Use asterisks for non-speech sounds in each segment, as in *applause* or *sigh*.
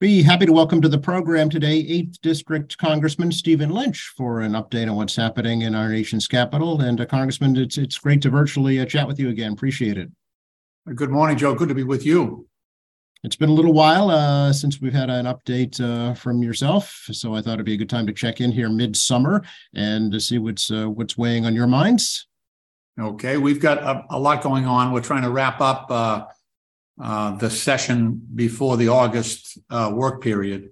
Be happy to welcome to the program today 8th District Congressman Stephen Lynch for an update on what's happening in our nation's capital. And uh, Congressman, it's it's great to virtually uh, chat with you again. Appreciate it. Good morning, Joe. Good to be with you. It's been a little while uh, since we've had an update uh, from yourself, so I thought it'd be a good time to check in here midsummer and to see what's uh, what's weighing on your minds. Okay, we've got a, a lot going on. We're trying to wrap up uh, the session before the August uh, work period.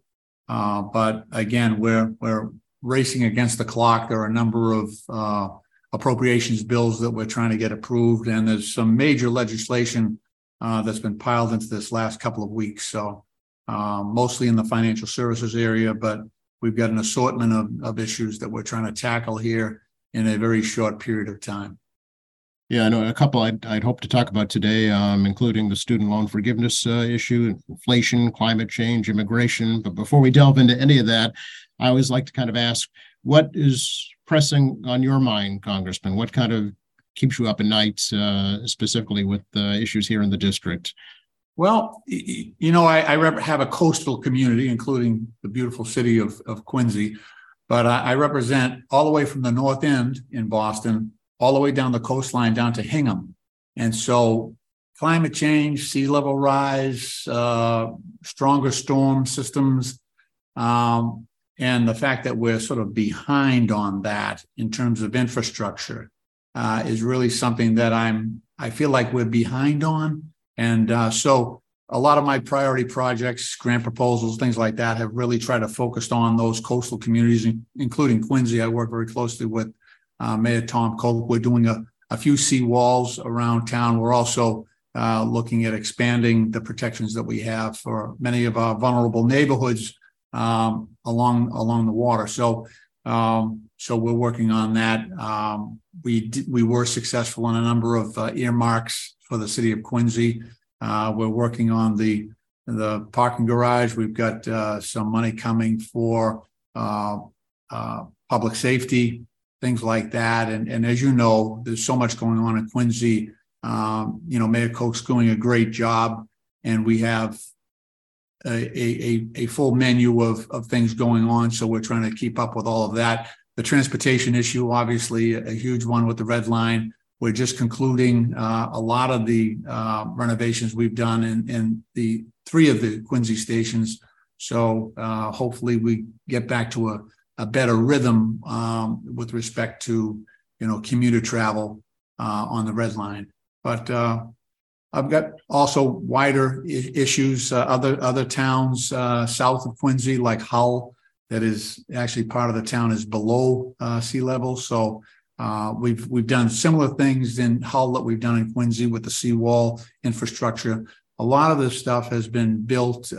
Uh, but again, we're we're racing against the clock. There are a number of uh, appropriations bills that we're trying to get approved, and there's some major legislation uh, that's been piled into this last couple of weeks. So mostly in the financial services area, but we've got an assortment of, of issues that we're trying to tackle here in a very short period of time. Yeah, I know a couple I'd, I'd hope to talk about today, um, including the student loan forgiveness uh, issue, inflation, climate change, immigration. But before we delve into any of that, I always like to kind of ask what is pressing on your mind, Congressman? What kind of keeps you up at night, uh, specifically with uh, issues here in the district? Well, you know, I, I have a coastal community, including the beautiful city of, of Quincy, but I, I represent all the way from the north end in Boston all the way down the coastline down to Hingham. And so climate change, sea level rise, uh, stronger storm systems, um, and the fact that we're sort of behind on that in terms of infrastructure uh, is really something that I'm I feel like we're behind on. And uh, so a lot of my priority projects, grant proposals, things like that, have really tried to focus on those coastal communities, including Quincy. I work very closely with uh, Mayor Tom Koch. We're doing a, a few sea walls around town. We're also uh, looking at expanding the protections that we have for many of our vulnerable neighborhoods um, along along the water. So um, so we're working on that. Um, we we were successful in a number of uh, earmarks for the city of Quincy. Uh, we're working on the the parking garage. We've got uh, some money coming for uh, uh, public safety things like that. And, and as you know, there's so much going on in Quincy. Um, you know, Mayor Koch's doing a great job, and we have a, a, a full menu of, of things going on. So we're trying to keep up with all of that. The transportation issue, obviously, a huge one with the red line. We're just concluding uh, a lot of the uh, renovations we've done in, in the three of the Quincy stations. So uh, hopefully we get back to a a better rhythm um, with respect to you know commuter travel uh, on the red line. But uh, I've got also wider I- issues. Uh, other other towns uh, south of Quincy, like Hull, that is actually part of the town is below uh, sea level. So uh, we've we've done similar things in Hull that we've done in Quincy with the seawall infrastructure. A lot of this stuff has been built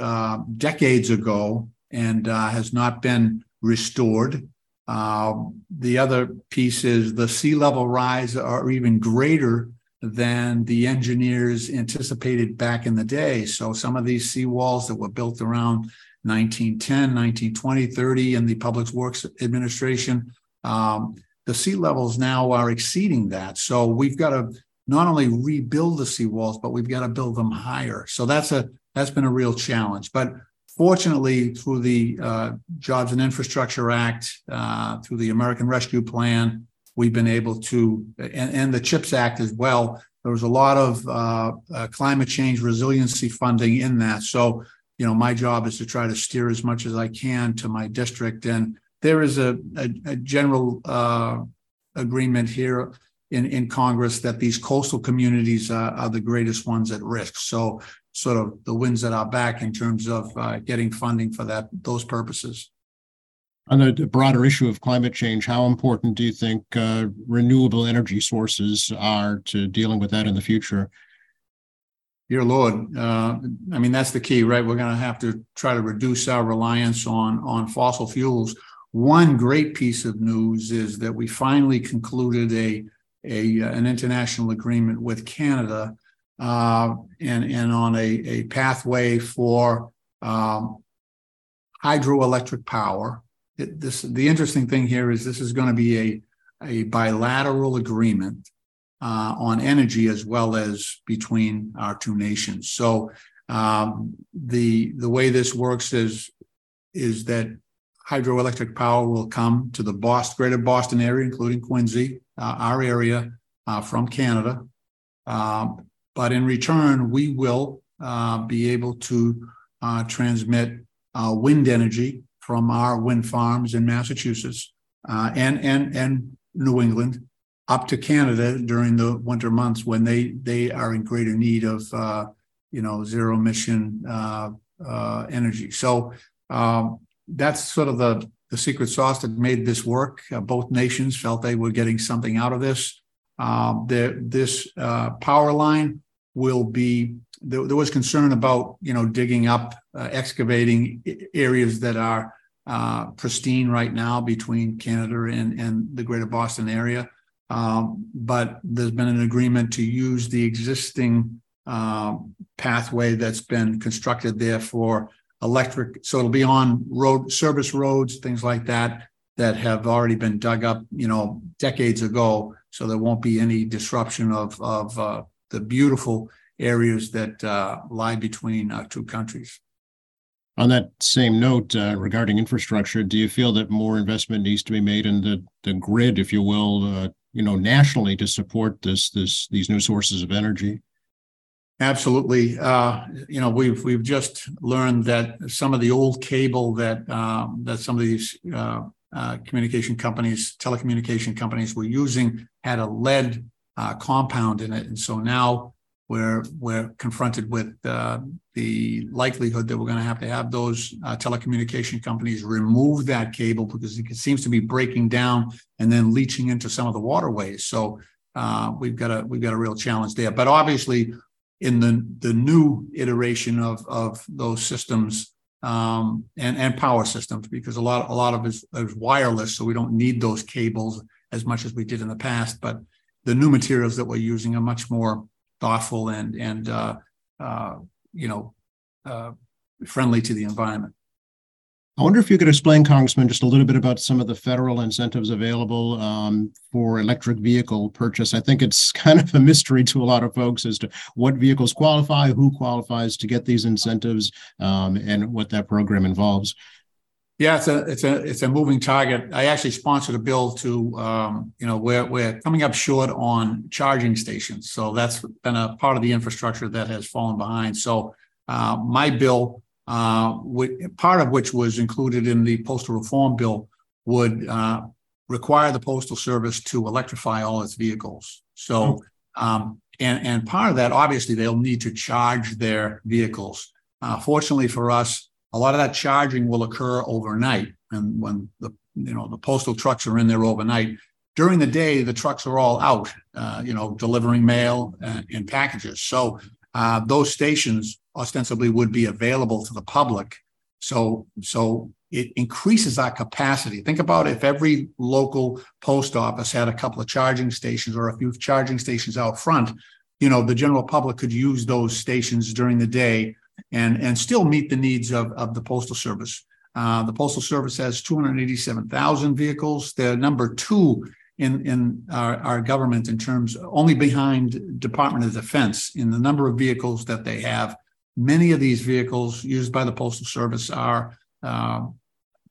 decades ago and has not been restored. Uh, the other piece is the sea level rise are even greater than the engineers anticipated back in the day. So some of these sea walls that were built around 1910, 1920, 30 in the Public Works Administration, um, the sea levels now are exceeding that. So we've got to not only rebuild the sea walls, but we've got to build them higher. So that's a that's been a real challenge. But Fortunately, through the uh, Jobs and Infrastructure Act, uh, through the American Rescue Plan, we've been able to, and, and the CHIPS Act as well. There was a lot of uh, uh, climate change resiliency funding in that. So, you know, my job is to try to steer as much as I can to my district. And there is a, a, a general uh, agreement here in, in Congress that these coastal communities uh, are the greatest ones at risk. So sort of the winds at our back in terms of uh, getting funding for that those purposes. On the broader issue of climate change, how important do you think uh, renewable energy sources are to dealing with that in the future? Dear Lord, uh, I mean that's the key, right? We're going to have to try to reduce our reliance on on fossil fuels. One great piece of news is that we finally concluded a, a an international agreement with Canada uh, and, and on a, a pathway for um, hydroelectric power. It, this, the interesting thing here is this is going to be a, a bilateral agreement uh, on energy as well as between our two nations. So Um, the, the way this works is, is that hydroelectric power will come to the Boston, greater Boston area, including Quincy, uh, our area, uh, from Canada. Um, but in return, we will, uh, be able to, uh, transmit, uh, wind energy from our wind farms in Massachusetts, uh, and, and, and New England up to Canada during the winter months when they, they are in greater need of, uh, you know, zero emission, uh, energy. So, um, that's sort of the, the secret sauce that made this work. Both nations felt they were getting something out of this. Um, the, this, power line will be, there, there was concern about, you know, digging up, uh, excavating areas that are, uh, pristine right now between Canada and, and the greater Boston area. Um, but there's been an agreement to use the existing, um, pathway that's been constructed there for electric, so it'll be on road, service roads, things like that, that have already been dug up, you know, decades ago. So there won't be any disruption of, of, uh, the beautiful areas that, uh, lie between our two countries. On that same note, uh, regarding infrastructure, do you feel that more investment needs to be made in the, the grid, if you will, uh, you know, nationally to support this, this, these new sources of energy? Absolutely. Uh, you know, we've, we've just learned that some of the old cable that, um, that some of these, uh, uh, communication companies, telecommunication companies were using had a lead, uh, compound in it. And so now we're, we're confronted with, uh, the likelihood that we're going to have to have those, uh, telecommunication companies remove that cable because it seems to be breaking down and then leaching into some of the waterways. So, uh, we've got a, we've got a real challenge there. But obviously, in the the new iteration of of those systems um, and and power systems because a lot a lot of it is, is wireless, so we don't need those cables as much as we did in the past. But the new materials that we're using are much more thoughtful and and uh, uh, you know uh, friendly to the environment. I wonder if you could explain, Congressman, just a little bit about some of the federal incentives available um, for electric vehicle purchase. I think it's *laughs* kind of a mystery to a lot of folks as to what vehicles qualify, who qualifies to get these incentives, um, and what that program involves. Yeah, it's a it's a it's a moving target. I actually sponsored a bill to um, you know we're we're coming up short on charging stations, so that's been a part of the infrastructure that has fallen behind. So uh, my bill uh, part of which was included in the postal reform bill, would uh, require the postal service to electrify all its vehicles. So, um, and and part of that, obviously, they'll need to charge their vehicles. Uh, fortunately for us, a lot of that charging will occur overnight, and when the you know the postal trucks are in there overnight. During the day, the trucks are all out, uh, you know, delivering mail and, and packages. So uh, those stations ostensibly would be available to the public. So, so it increases our capacity. Think about if every local post office had a couple of charging stations or a few charging stations out front, you know, the general public could use those stations during the day and, and still meet the needs of, of the postal service. Uh, the postal service has 287,000 vehicles. They're number two in, in our, our government in terms only behind Department of Defense in the number of vehicles that they have Many of these vehicles used by the Postal Service are uh,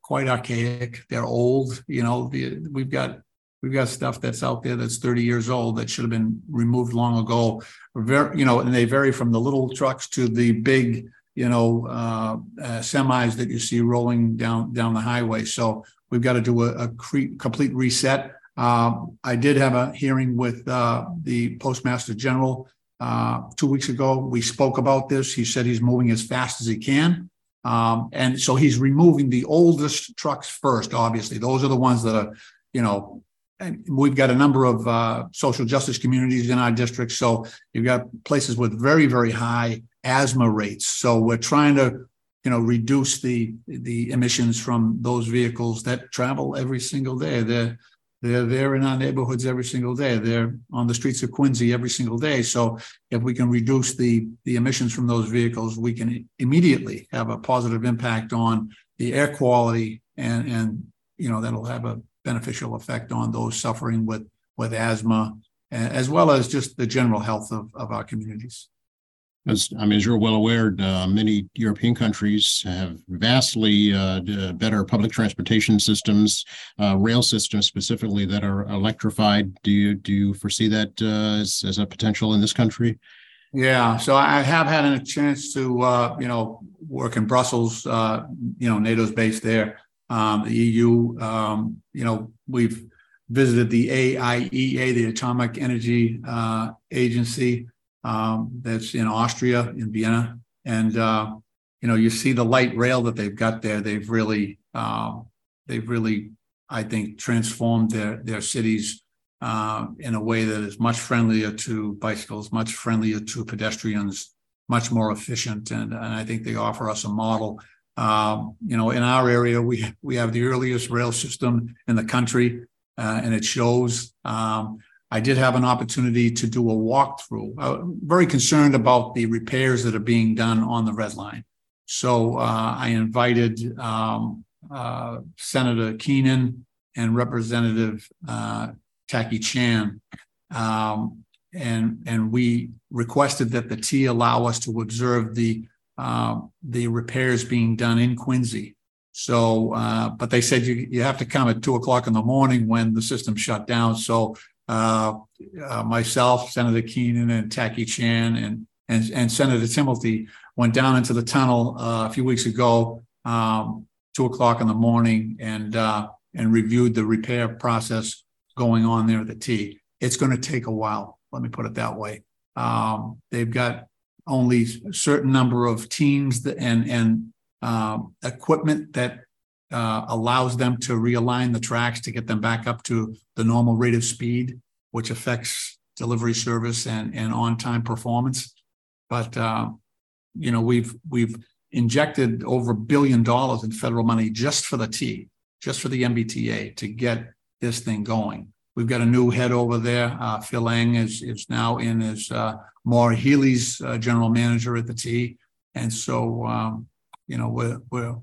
quite archaic. They're old. You know, the, we've got we've got stuff that's out there that's 30 years old that should have been removed long ago. Very, you know, and they vary from the little trucks to the big, you know, uh, uh, semis that you see rolling down down the highway. So we've got to do a, a cre- complete reset. Uh, I did have a hearing with uh, the Postmaster General uh, two weeks ago. We spoke about this. He said he's moving as fast as he can. Um, and so he's removing the oldest trucks first, obviously. Those are the ones that are, you know, and we've got a number of uh, social justice communities in our district. So you've got places with very, very high asthma rates. So we're trying to, you know, reduce the the emissions from those vehicles that travel every single day. They're they're there in our neighborhoods every single day. They're on the streets of Quincy every single day. So if we can reduce the, the emissions from those vehicles, we can immediately have a positive impact on the air quality and, and you know, that'll have a beneficial effect on those suffering with, with asthma, as well as just the general health of, of our communities. As I mean, as you're well aware, uh, many European countries have vastly uh, d- better public transportation systems, uh, rail systems specifically that are electrified. Do you do you foresee that uh, as, as a potential in this country? Yeah, so I have had a chance to, uh, you know, work in Brussels. Uh, you know, NATO's based there. Um, the EU. Um, you know, we've visited the AIEA, the Atomic Energy uh, Agency. Um, that's in Austria, in Vienna, and uh, you know, you see the light rail that they've got there. They've really, uh, they've really, I think, transformed their their cities uh, in a way that is much friendlier to bicycles, much friendlier to pedestrians, much more efficient. And, and I think they offer us a model. Um, you know, in our area, we we have the earliest rail system in the country, uh, and it shows. Um, I did have an opportunity to do a walkthrough. I'm very concerned about the repairs that are being done on the red line. So uh, I invited um, uh, Senator Keenan and Representative uh, Chan. Um, and, and we requested that the T allow us to observe the, uh, the repairs being done in Quincy. So, uh, but they said you, you have to come at two o'clock in the morning when the system shut down. So, uh, uh myself, Senator Keenan and Tackey Chan and, and, and Senator Timilty went down into the tunnel uh, a few weeks ago, um, two o'clock in the morning and, and reviewed the repair process going on there at the T. It's going to take a while. Let me put it that way. Um, they've got only a certain number of teams and and um, equipment that uh, allows them to realign the tracks to get them back up to the normal rate of speed, which affects delivery service and and on time performance. But uh, you know we've we've injected over a billion dollars in federal money just for the T, just for the MBTA to get this thing going. We've got a new head over there. Uh, Phil Eng is is now in as uh, Maura Healey's uh, general manager at the T, and so um, you know we're we're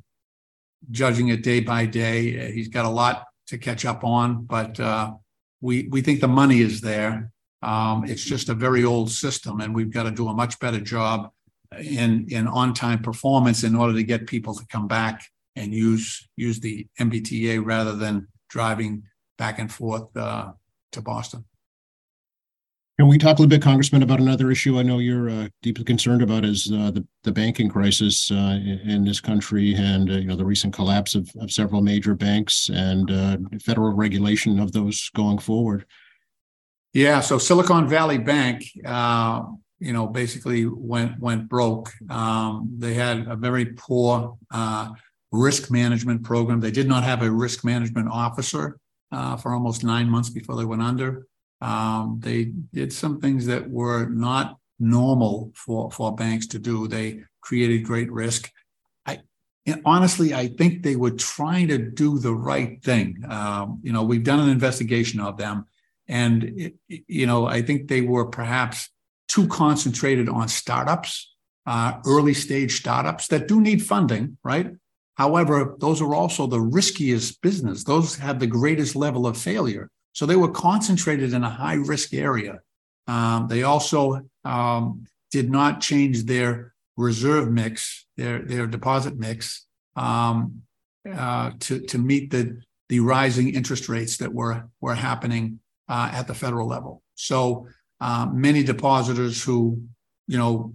judging it day by day. He's got a lot to catch up on, but uh, we we think the money is there. Um, it's just a very old system, and we've got to do a much better job in in on time performance in order to get people to come back and use use the MBTA rather than driving back and forth uh, to Boston. Can we talk a little bit, Congressman, about another issue I know you're uh, deeply concerned about is uh, the, the banking crisis uh, in, in, this country and, uh, you know, the recent collapse of, of several major banks and uh, federal regulation of those going forward. Yeah, so Silicon Valley Bank, uh, you know, basically went went broke. Um, they had a very poor risk management program. They did not have a risk management officer uh, for almost nine months before they went under. Um, they did some things that were not normal for, for banks to do. They created great risk. I honestly, I think they were trying to do the right thing. Um, you know, we've done an investigation of them, and it, you know, I think they were perhaps too concentrated on startups, uh, early stage startups that do need funding, right? However, those are also the riskiest business. Those have the greatest level of failure. So they were concentrated in a high risk area. Um, they also um, did not change their reserve mix, their their deposit mix, um, uh, to to meet the the rising interest rates that were were happening uh, at the federal level. So uh, many depositors who, you know,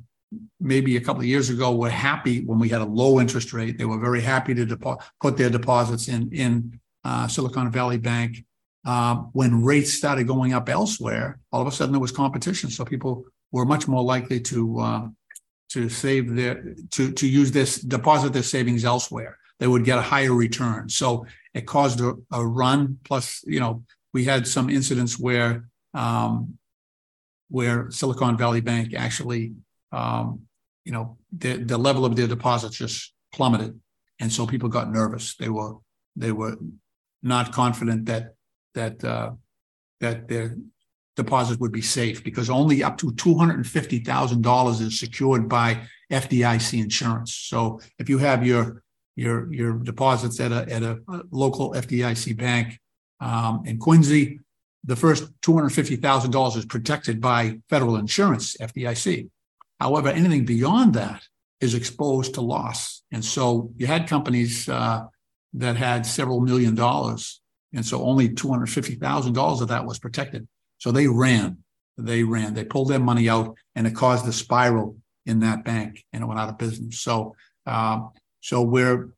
maybe a couple of years ago were happy when we had a low interest rate. They were very happy to depo- put their deposits in in uh, Silicon Valley Bank. Uh, when rates started going up elsewhere, all of a sudden there was competition, so people were much more likely to uh, to save their to to use this deposit their savings elsewhere. They would get a higher return. So it caused a, a run. Plus, you know, we had some incidents where um, where Silicon Valley Bank actually um, you know, the, the level of their deposits just plummeted. And so people got nervous. They were, they were not confident that, that, uh, that their deposit would be safe because only up to $250,000 is secured by FDIC insurance. So if you have your, your, your deposits at a, at a local FDIC bank um, in Quincy, the first $250,000 is protected by federal insurance, FDIC. However, anything beyond that is exposed to loss. And so you had companies uh, that had several million dollars. And so only $250,000 of that was protected. So they ran, they ran, they pulled their money out and it caused a spiral in that bank and it went out of business. So, um, so where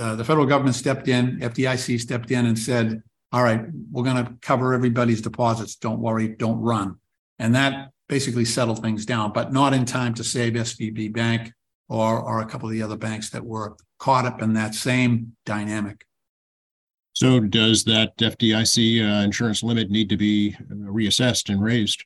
uh, the federal government stepped in, FDIC stepped in and said, all right, we're going to cover everybody's deposits. Don't worry, don't run. And that basically settle things down, but not in time to save SVB Bank or, or a couple of the other banks that were caught up in that same dynamic. So does that FDIC uh, insurance limit need to be reassessed and raised?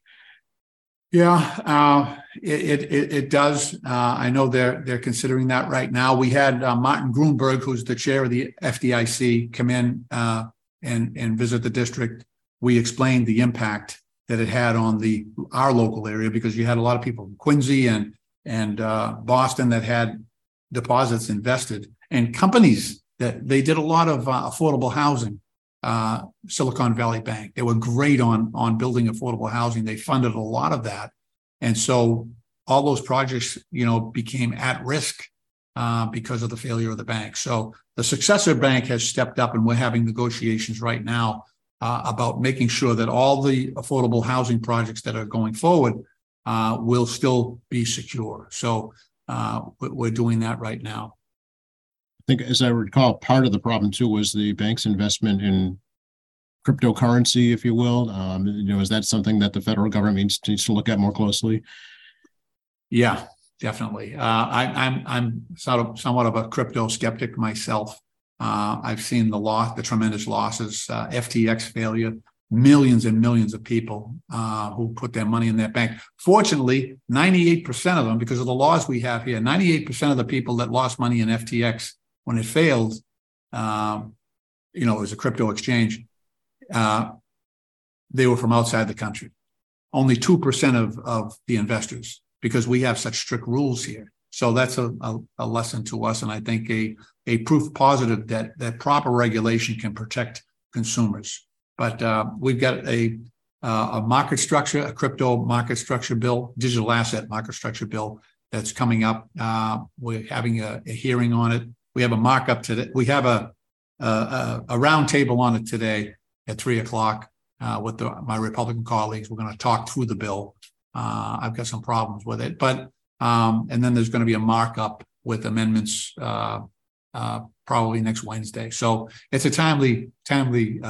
Yeah, uh, it, it, it does. Uh, I know they're they're considering that right now. We had uh, Martin Gruenberg, who's the chair of the FDIC, come in uh, and and visit the district. We explained the impact that it had on the our local area because you had a lot of people from Quincy and and uh, Boston that had deposits invested and companies that they did a lot of uh, affordable housing. Uh, Silicon Valley Bank, they were great on on building affordable housing. They funded a lot of that, and so all those projects, you know, became at risk uh, because of the failure of the bank. So the successor bank has stepped up, and we're having negotiations right now uh, about making sure that all the affordable housing projects that are going forward uh, will still be secure. So uh, we're doing that right now. I think, as I recall, part of the problem too was the bank's investment in cryptocurrency, if you will. Um, you know, is that something that the federal government needs, needs to look at more closely? Yeah, definitely. Uh, I, I'm I'm sort of somewhat of a crypto skeptic myself. Uh, I've seen the loss, the tremendous losses, uh, FTX failure, millions and millions of people uh, who put their money in that bank. Fortunately, 98% of them, because of the laws we have here, 98% of the people that lost money in FTX when it failed, um, you know, it was a crypto exchange, uh, they were from outside the country. Only 2% of, of the investors, because we have such strict rules here. So that's a, a, a lesson to us, and I think a, a proof positive that, that proper regulation can protect consumers. But uh, we've got a uh, a market structure, a crypto market structure bill, digital asset market structure bill that's coming up. Uh, we're having a, a, hearing on it. We have a markup today. We have a a, a roundtable on it today at three o'clock uh, with the, my Republican colleagues. We're going to talk through the bill. Uh, I've got some problems with it, but um, and then there's going to be a markup with amendments uh, probably next Wednesday. So it's a timely timely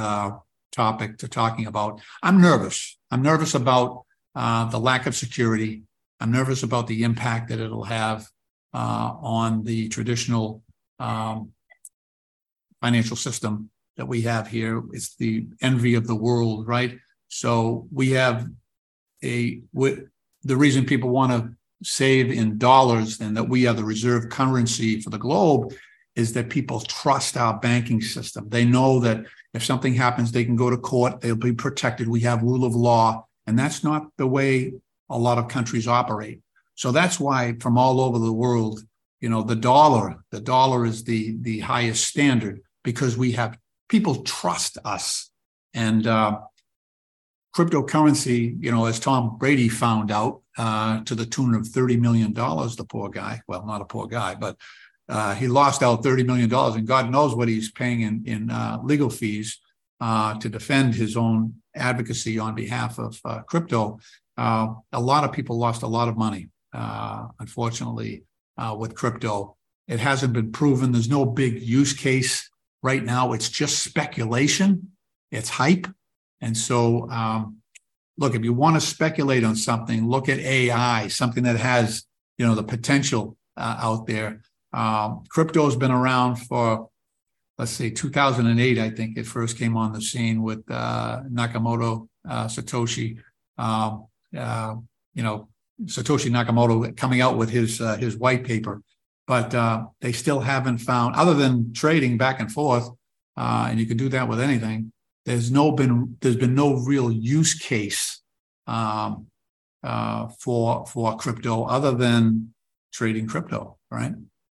topic to talking about. I'm nervous. I'm nervous about uh, the lack of security. I'm nervous about the impact that it'll have uh, on the traditional um, financial system that we have here. It's the envy of the world, right? So we have a w- the reason people want to save in dollars and that we are the reserve currency for the globe is that people trust our banking system. They know that if something happens, they can go to court, they'll be protected. We have rule of law. And that's not the way a lot of countries operate. So that's why from all over the world, you know, the dollar, the dollar is the the highest standard because we have people trust us. And uh, cryptocurrency, you know, as Tom Brady found out, uh, to the tune of $30 million, the poor guy, well, not a poor guy, but uh, he lost out $30 million, and God knows what he's paying in, in uh, legal fees uh, to defend his own advocacy on behalf of uh, crypto. Uh, a lot of people lost a lot of money, unfortunately, with crypto. It hasn't been proven. There's no big use case right now. It's just speculation, it's hype. And so, um, look, if you want to speculate on something, look at AI, something that has you know the potential out there um, crypto has been around for, let's say, 2008. I think it first came on the scene with uh, Nakamoto, uh, Satoshi. Um, uh, you know, Satoshi Nakamoto coming out with his uh, his white paper, but uh, they still haven't found, other than trading back and forth, uh, and you can do that with anything. There's no been there's been no real use case um, for for crypto other than trading crypto, right?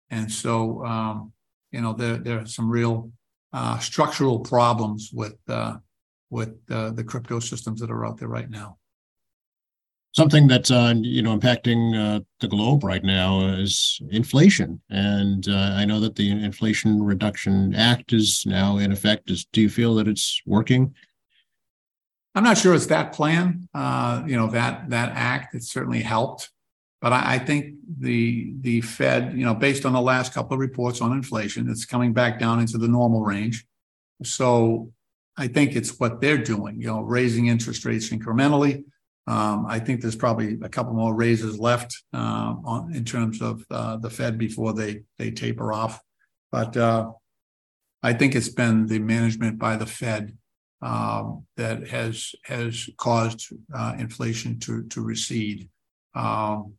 And so, um, you know, there, there are some real uh, structural problems with uh, with uh, the crypto systems that are out there right now. Something that's uh, you know impacting uh, the globe right now is inflation, and uh, I know that the Inflation Reduction Act is now in effect. Is do you feel that it's working? I'm not sure it's that plan. Uh, you know that that act it certainly helped, but I, I, think the the Fed, you know, based on the last couple of reports on inflation, it's coming back down into the normal range. So I think it's what they're doing. You know, raising interest rates incrementally um, I think there's probably a couple more raises left uh, on in terms of uh, the Fed before they they taper off. But uh, I think it's been the management by the Fed um, that has has caused uh, inflation to to recede. Um,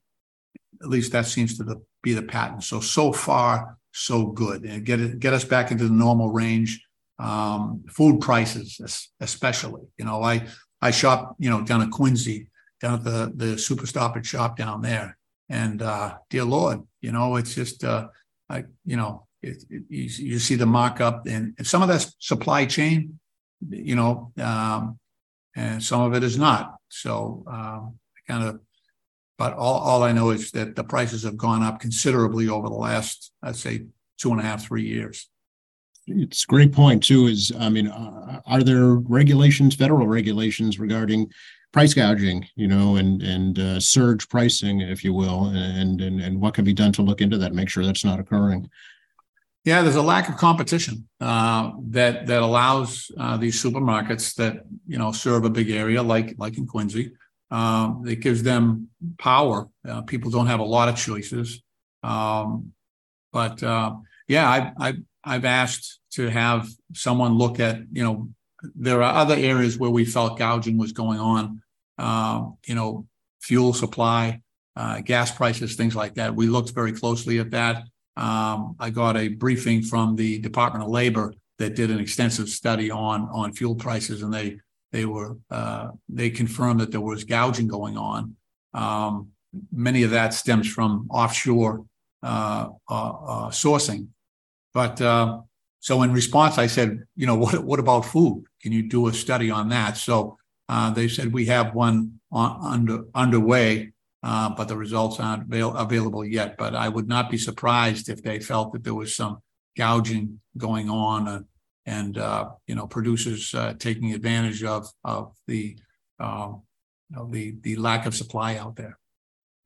at least that seems to be the pattern. So so far so good, and get it get us back into the normal range. Um, food prices, especially, you know, I I shop, you know, down at Quincy, down at the the super stop and shop down there. And uh, dear Lord, you know, it's just uh, I, you know, it, it, you, you, see the markup and, some of that supply chain, you know, um, and some of it is not. So um, kind of, but all, all I know is that the prices have gone up considerably over the last, I'd say, two and a half, three years it's a great point too is i mean uh, are there regulations federal regulations regarding price gouging you know and and uh, surge pricing if you will and, and and what can be done to look into that and make sure that's not occurring? Yeah there's a lack of competition uh, that that allows uh, these supermarkets that you know serve a big area like like in quincy um, it gives them power. Uh, people don't have a lot of choices um, but uh, yeah I, I I've asked to have someone look at, you know, there are other areas where we felt gouging was going on, uh, you know, fuel supply, uh, gas prices, things like that. We looked very closely at that. Um, I got a briefing from the Department of Labor that did an extensive study on on fuel prices, and they they were uh, they confirmed that there was gouging going on. Um, many of that stems from offshore uh, uh, uh, sourcing but uh, so in response, I said, you know, what what about food? Can you do a study on that? So uh, they said we have one on, under underway, uh, but the results aren't avail- available yet. But I would not be surprised if they felt that there was some gouging going on, uh, and uh, you know, producers uh, taking advantage of of the um, you know, the the lack of supply out there.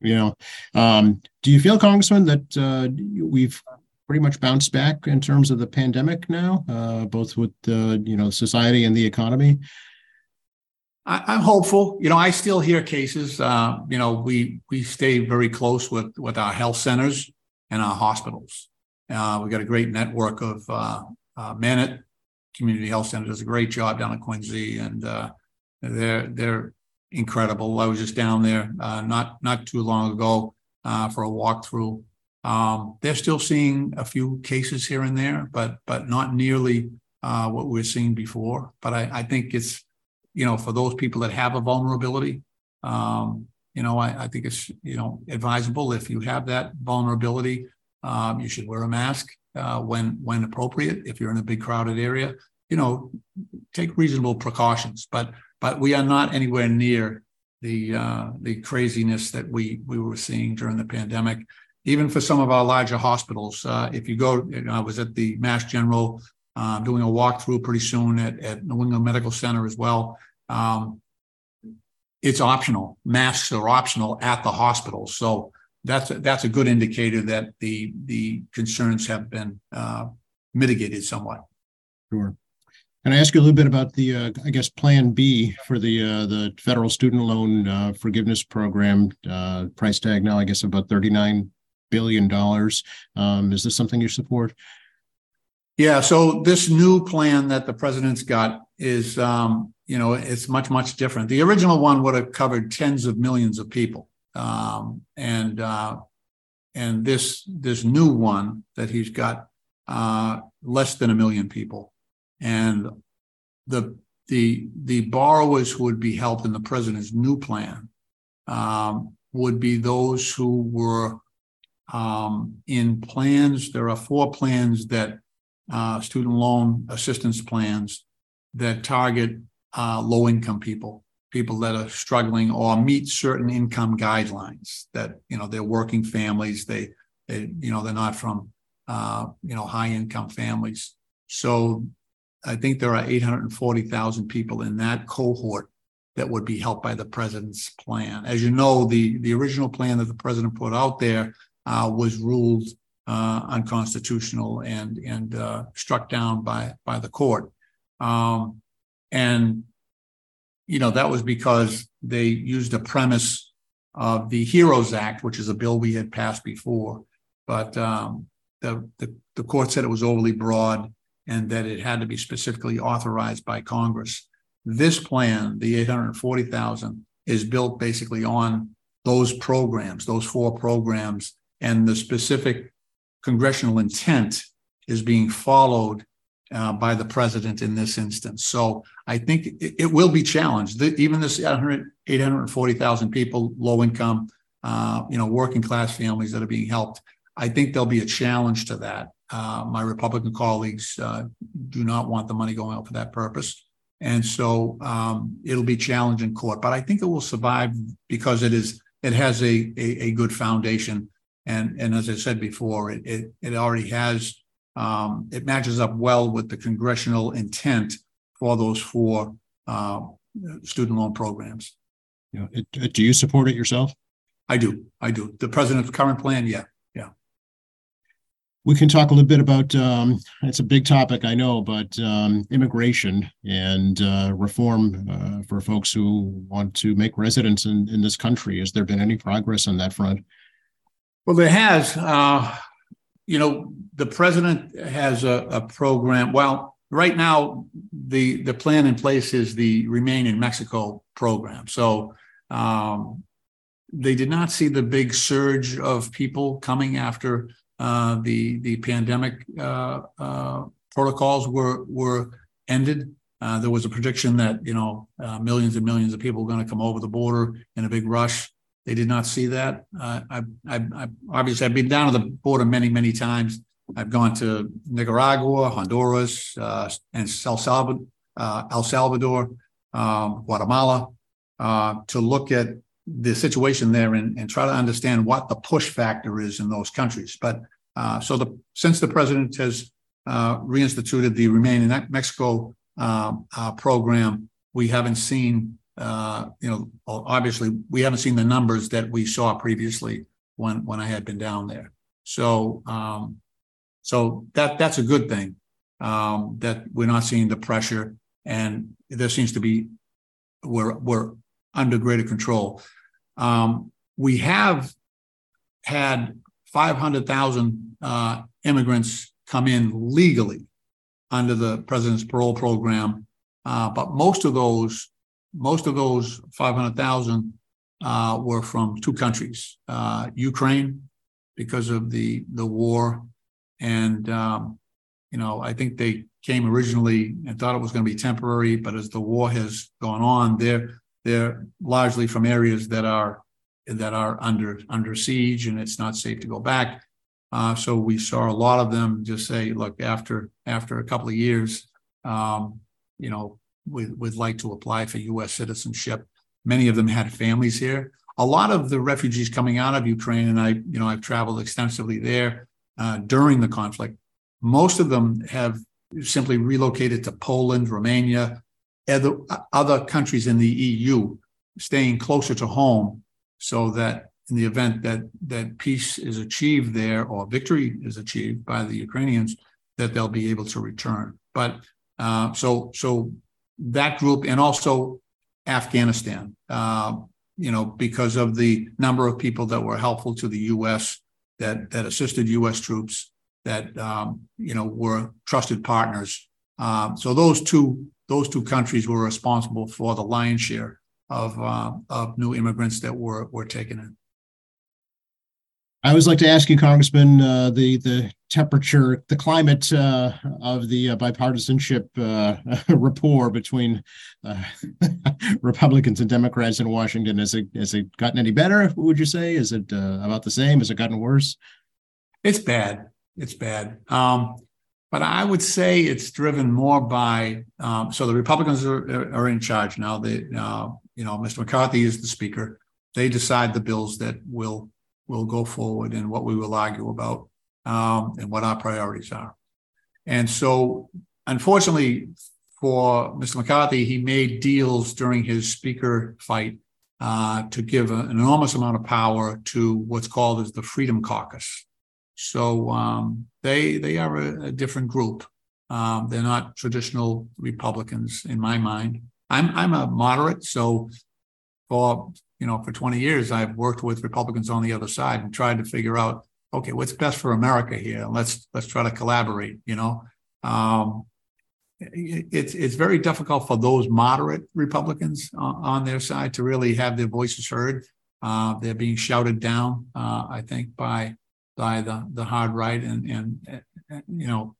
You know, um, do you feel, Congressman, that we've pretty much bounced back in terms of the pandemic now, uh, both with uh, you know society and the economy? I, am hopeful. You know, I still hear cases. Uh, you know, we we stay very close with with our health centers and our hospitals. Uh, we got a great network of uh, uh, Manet Community Health Center does a great job down at Quincy, and uh, they're they're incredible. I was just down there uh, not not too long ago uh, for a walkthrough um, they're still seeing a few cases here and there, but but not nearly uh, what we're seeing before. But I, I, think it's you know for those people that have a vulnerability, um, you know I, I, think it's you know advisable if you have that vulnerability, um, you should wear a mask uh, when when appropriate. If you're in a big crowded area, you know take reasonable precautions. But but we are not anywhere near the uh, the craziness that we we were seeing during the pandemic even for some of our larger hospitals. Uh, if you go, you know, I was at the Mass General uh, doing a walkthrough pretty soon at, at New England Medical Center as well. Um, it's optional. Masks are optional at the hospital. So that's a, that's a good indicator that the the concerns have been uh, mitigated somewhat. Sure. Can I ask you a little bit about the, uh, I guess, Plan B for the uh, the federal student loan uh, forgiveness program? Uh, price tag now, I guess, about thirty nine billion dollars. Um, is this something you support? Yeah. So this new plan that the president's got is, um, you know, it's much much different. The original one would have covered tens of millions of people, um, and uh, and this this new one that he's got uh, less than a million people, and the the the borrowers who would be helped in the president's new plan um, would be those who were um, in plans, there are four plans that uh, student loan assistance plans that target uh, low income people, people that are struggling or meet certain income guidelines that, you know, they're working families, they, they, you know, they're not from, uh, you know, high income families. So I think there are eight hundred and forty thousand people in that cohort that would be helped by the president's plan. As you know, the, the original plan that the president put out there uh, was ruled uh, unconstitutional and and uh, struck down by by the court. Um, and you know that was because they used a premise of the Heroes Act, which is a bill we had passed before, but um, the, the the court said it was overly broad and that it had to be specifically authorized by Congress. This plan, the 840,000, is built basically on those programs, those four programs, and the specific congressional intent is being followed uh, by the president in this instance. So I think it, it will be challenged. The, even this 800, 840,000 people, low income, uh, you know, working class families that are being helped. I think there'll be a challenge to that. Uh, my Republican colleagues uh, do not want the money going out for that purpose. And so um, it'll be challenged in court, but I think it will survive because it is it has a, a, a good foundation. And, and as I said before, it, it, it already has, um, it matches up well with the congressional intent for those four uh, student loan programs. You know, do you support it yourself? I do. I do. The president's current plan, yeah. yeah we can talk a little bit about um, it's a big topic i know but um, immigration and uh, reform uh, for folks who want to make residence in, in this country has there been any progress on that front well there has uh, you know the president has a, a, program well right now the the plan in place is the remain in mexico program so um, they did not see the big surge of people coming after uh, the the pandemic uh, uh, protocols were were ended. Uh, there was a prediction that you know uh, millions and millions of people were going to come over the border in a big rush. They did not see that. I, I, I, obviously I've been down to the border many many times. I've gone to Nicaragua, Honduras, and El Salvador, El Salvador, um, Guatemala, to look at the situation there and, and try to understand what the push factor is in those countries. But uh, so the since the president has uh, reinstituted the Remain in Mexico uh, uh program, we haven't seen, uh, you know, obviously we haven't seen the numbers that we saw previously when when I had been down there. So um, so that that's a good thing um, that we're not seeing the pressure, and there seems to be we're we're under greater control. Um, we have had 500,000 uh, immigrants come in legally under the president's parole program, uh, but most of those, most of those 500,000 uh, were from two countries: uh, Ukraine, because of the the war, and um, you know I think they came originally and thought it was going to be temporary, but as the war has gone on, they're they're largely from areas that are that are under under siege, and it's not safe to go back. Uh, so we saw a lot of them just say, "Look, after after a couple of years, um, you know, we would like to apply for U.S. citizenship." Many of them had families here. A lot of the refugees coming out of Ukraine, and I, you know, I've traveled extensively there uh, during the conflict. Most of them have simply relocated to Poland, Romania, other, other countries in the EU, staying closer to home so that in the event that that peace is achieved there or victory is achieved by the Ukrainians, that they'll be able to return. But uh, so so that group and also Afghanistan, uh, you know, because of the number of people that were helpful to the U.S. that that assisted U.S. troops that um, you know were trusted partners. Um, so those two those two countries were responsible for the lion's share of uh, of new immigrants that were were taken in. I always like to ask you, Congressman, uh, the the temperature, the climate uh, of the uh, bipartisanship uh, *laughs* rapport between uh, *laughs* Republicans and Democrats in Washington. Has it has it gotten any better? Would you say? Is it uh, about the same? Has it gotten worse? It's bad. It's bad. Um, but I would say it's driven more by, um, so the Republicans are, are in charge now. They, you know, Mr. McCarthy is the speaker. They decide the bills that will, will go forward and what we will argue about, um, and what our priorities are. And so unfortunately for Mr. McCarthy, he made deals during his speaker fight uh, to give an enormous amount of power to what's called as the Freedom Caucus. So um, they they are a, a different group. Um, they're not traditional Republicans in my mind. I'm I'm a moderate, so for you know for 20 years I've worked with Republicans on the other side and tried to figure out okay what's best for America here. Let's let's try to collaborate. You know, um, it's it's very difficult for those moderate Republicans on, on their side to really have their voices heard. Uh, they're being shouted down, uh, I think, by by the the hard right and and uh, you know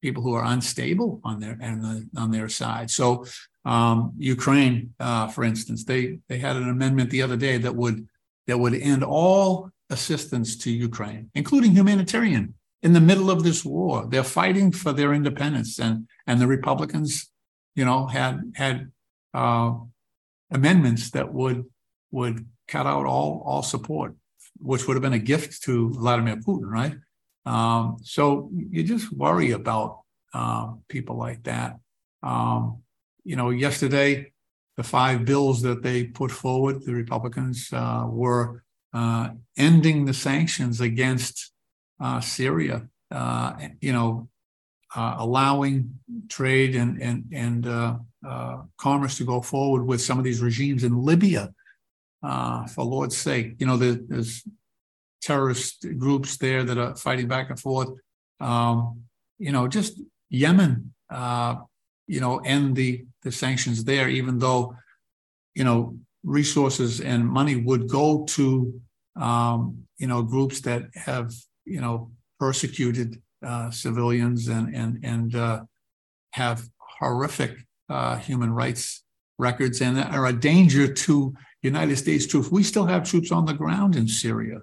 people who are unstable on their and on their side. So um, Ukraine, uh, for instance, they they had an amendment the other day that would that would end all assistance to Ukraine, including humanitarian, in the middle of this war. They're fighting for their independence, and and the Republicans, you know, had had uh, amendments that would would cut out all all support which would have been a gift to Vladimir Putin, right? Um, so you just worry about uh, people like that. Um, you know, yesterday, the five bills that they put forward, the Republicans, uh, were uh, ending the sanctions against uh, Syria. Uh, you know, uh, allowing trade and and and commerce to go forward with some of these regimes in Libya uh, for Lord's sake. You know, there's terrorist groups there that are fighting back and forth. Um, you know, just Yemen, uh, you know, end the, the sanctions there, even though, you know, resources and money would go to, um, you know, groups that have, you know, persecuted uh, civilians and, and, and uh, have horrific uh, human rights records and are a danger to United States troops. We still have troops on the ground in Syria.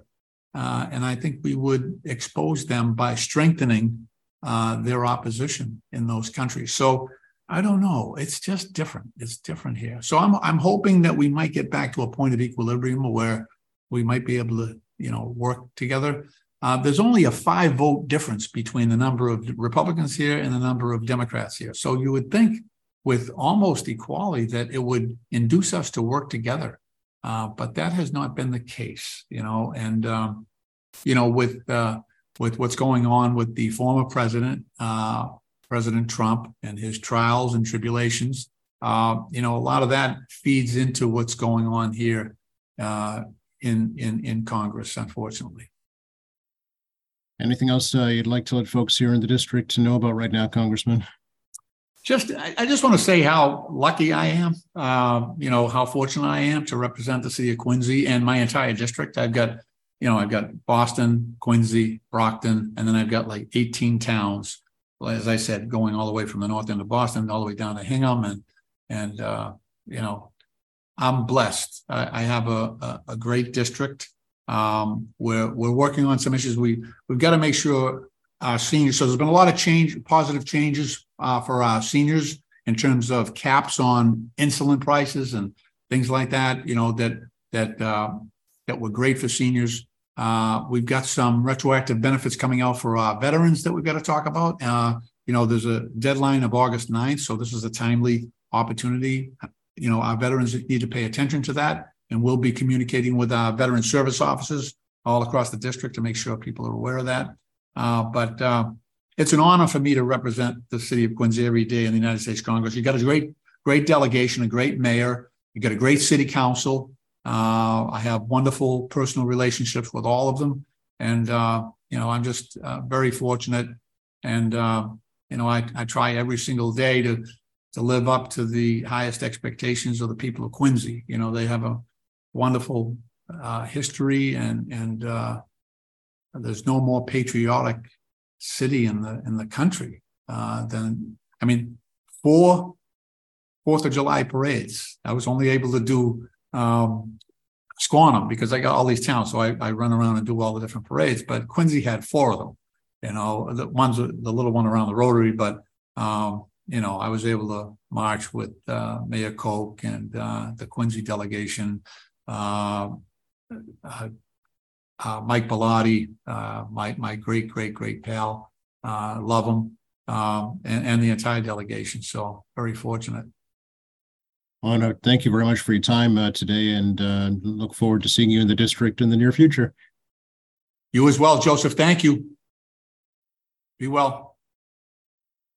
Uh, and I think we would expose them by strengthening uh, their opposition in those countries. So I don't know. It's just different. It's different here. So I'm I'm hoping that we might get back to a point of equilibrium where we might be able to, you know, work together. Uh, there's only a five vote difference between the number of Republicans here and the number of Democrats here. So you would think with almost equality that it would induce us to work together uh, but that has not been the case, you know, and um, you know, with uh, with what's going on with the former president, uh, President Trump, and his trials and tribulations, uh, you know, a lot of that feeds into what's going on here uh, in in in Congress, unfortunately. Anything else uh, you'd like to let folks here in the district to know about right now, Congressman? just I, just want to say how lucky I am. Uh, you know how fortunate I am to represent the city of Quincy and my entire district. I've got, you know, I've got Boston, Quincy, Brockton, and then I've got like 18 towns. As I said, going all the way from the north end of Boston all the way down to Hingham, and and uh, you know, I'm blessed. I, I have a, a, a great district. Um, we're we're working on some issues. We we've got to make sure our seniors. So there's been a lot of change, positive changes uh, for our seniors in terms of caps on insulin prices and things like that. You know that that uh, that were great for seniors. Uh, we've got some retroactive benefits coming out for our veterans that we've got to talk about. Uh, you know, there's a deadline of August 9th, so this is a timely opportunity. You know, our veterans need to pay attention to that, and we'll be communicating with our veteran service offices all across the district to make sure people are aware of that. Uh, but uh, it's an honor for me to represent the city of Quincy every day in the United States Congress. You got a great, great delegation, a great mayor. You got a great city council. Uh, I have wonderful personal relationships with all of them, and uh, you know I'm just uh, very fortunate. And uh, you know I, I try every single day to to live up to the highest expectations of the people of Quincy. You know they have a wonderful history and and there's no more patriotic city in the in the country uh, than I mean, four Fourth of July parades. I was only able to do um, Squantum because I got all these towns, so I, I run around and do all the different parades. But Quincy had four of them, you know, the ones, the little one around the Rotary, but, um, you know, I was able to march with, uh, Mayor Koch and, uh, the Quincy delegation. Uh, uh, uh, Mike Bellotti, uh, my, my great, great, great pal, love him. Um, and, and the entire delegation. So very fortunate. Thank you very much for your time uh, today and uh, look forward to seeing you in the district in the near future. You as well, Joseph. Thank you. Be well.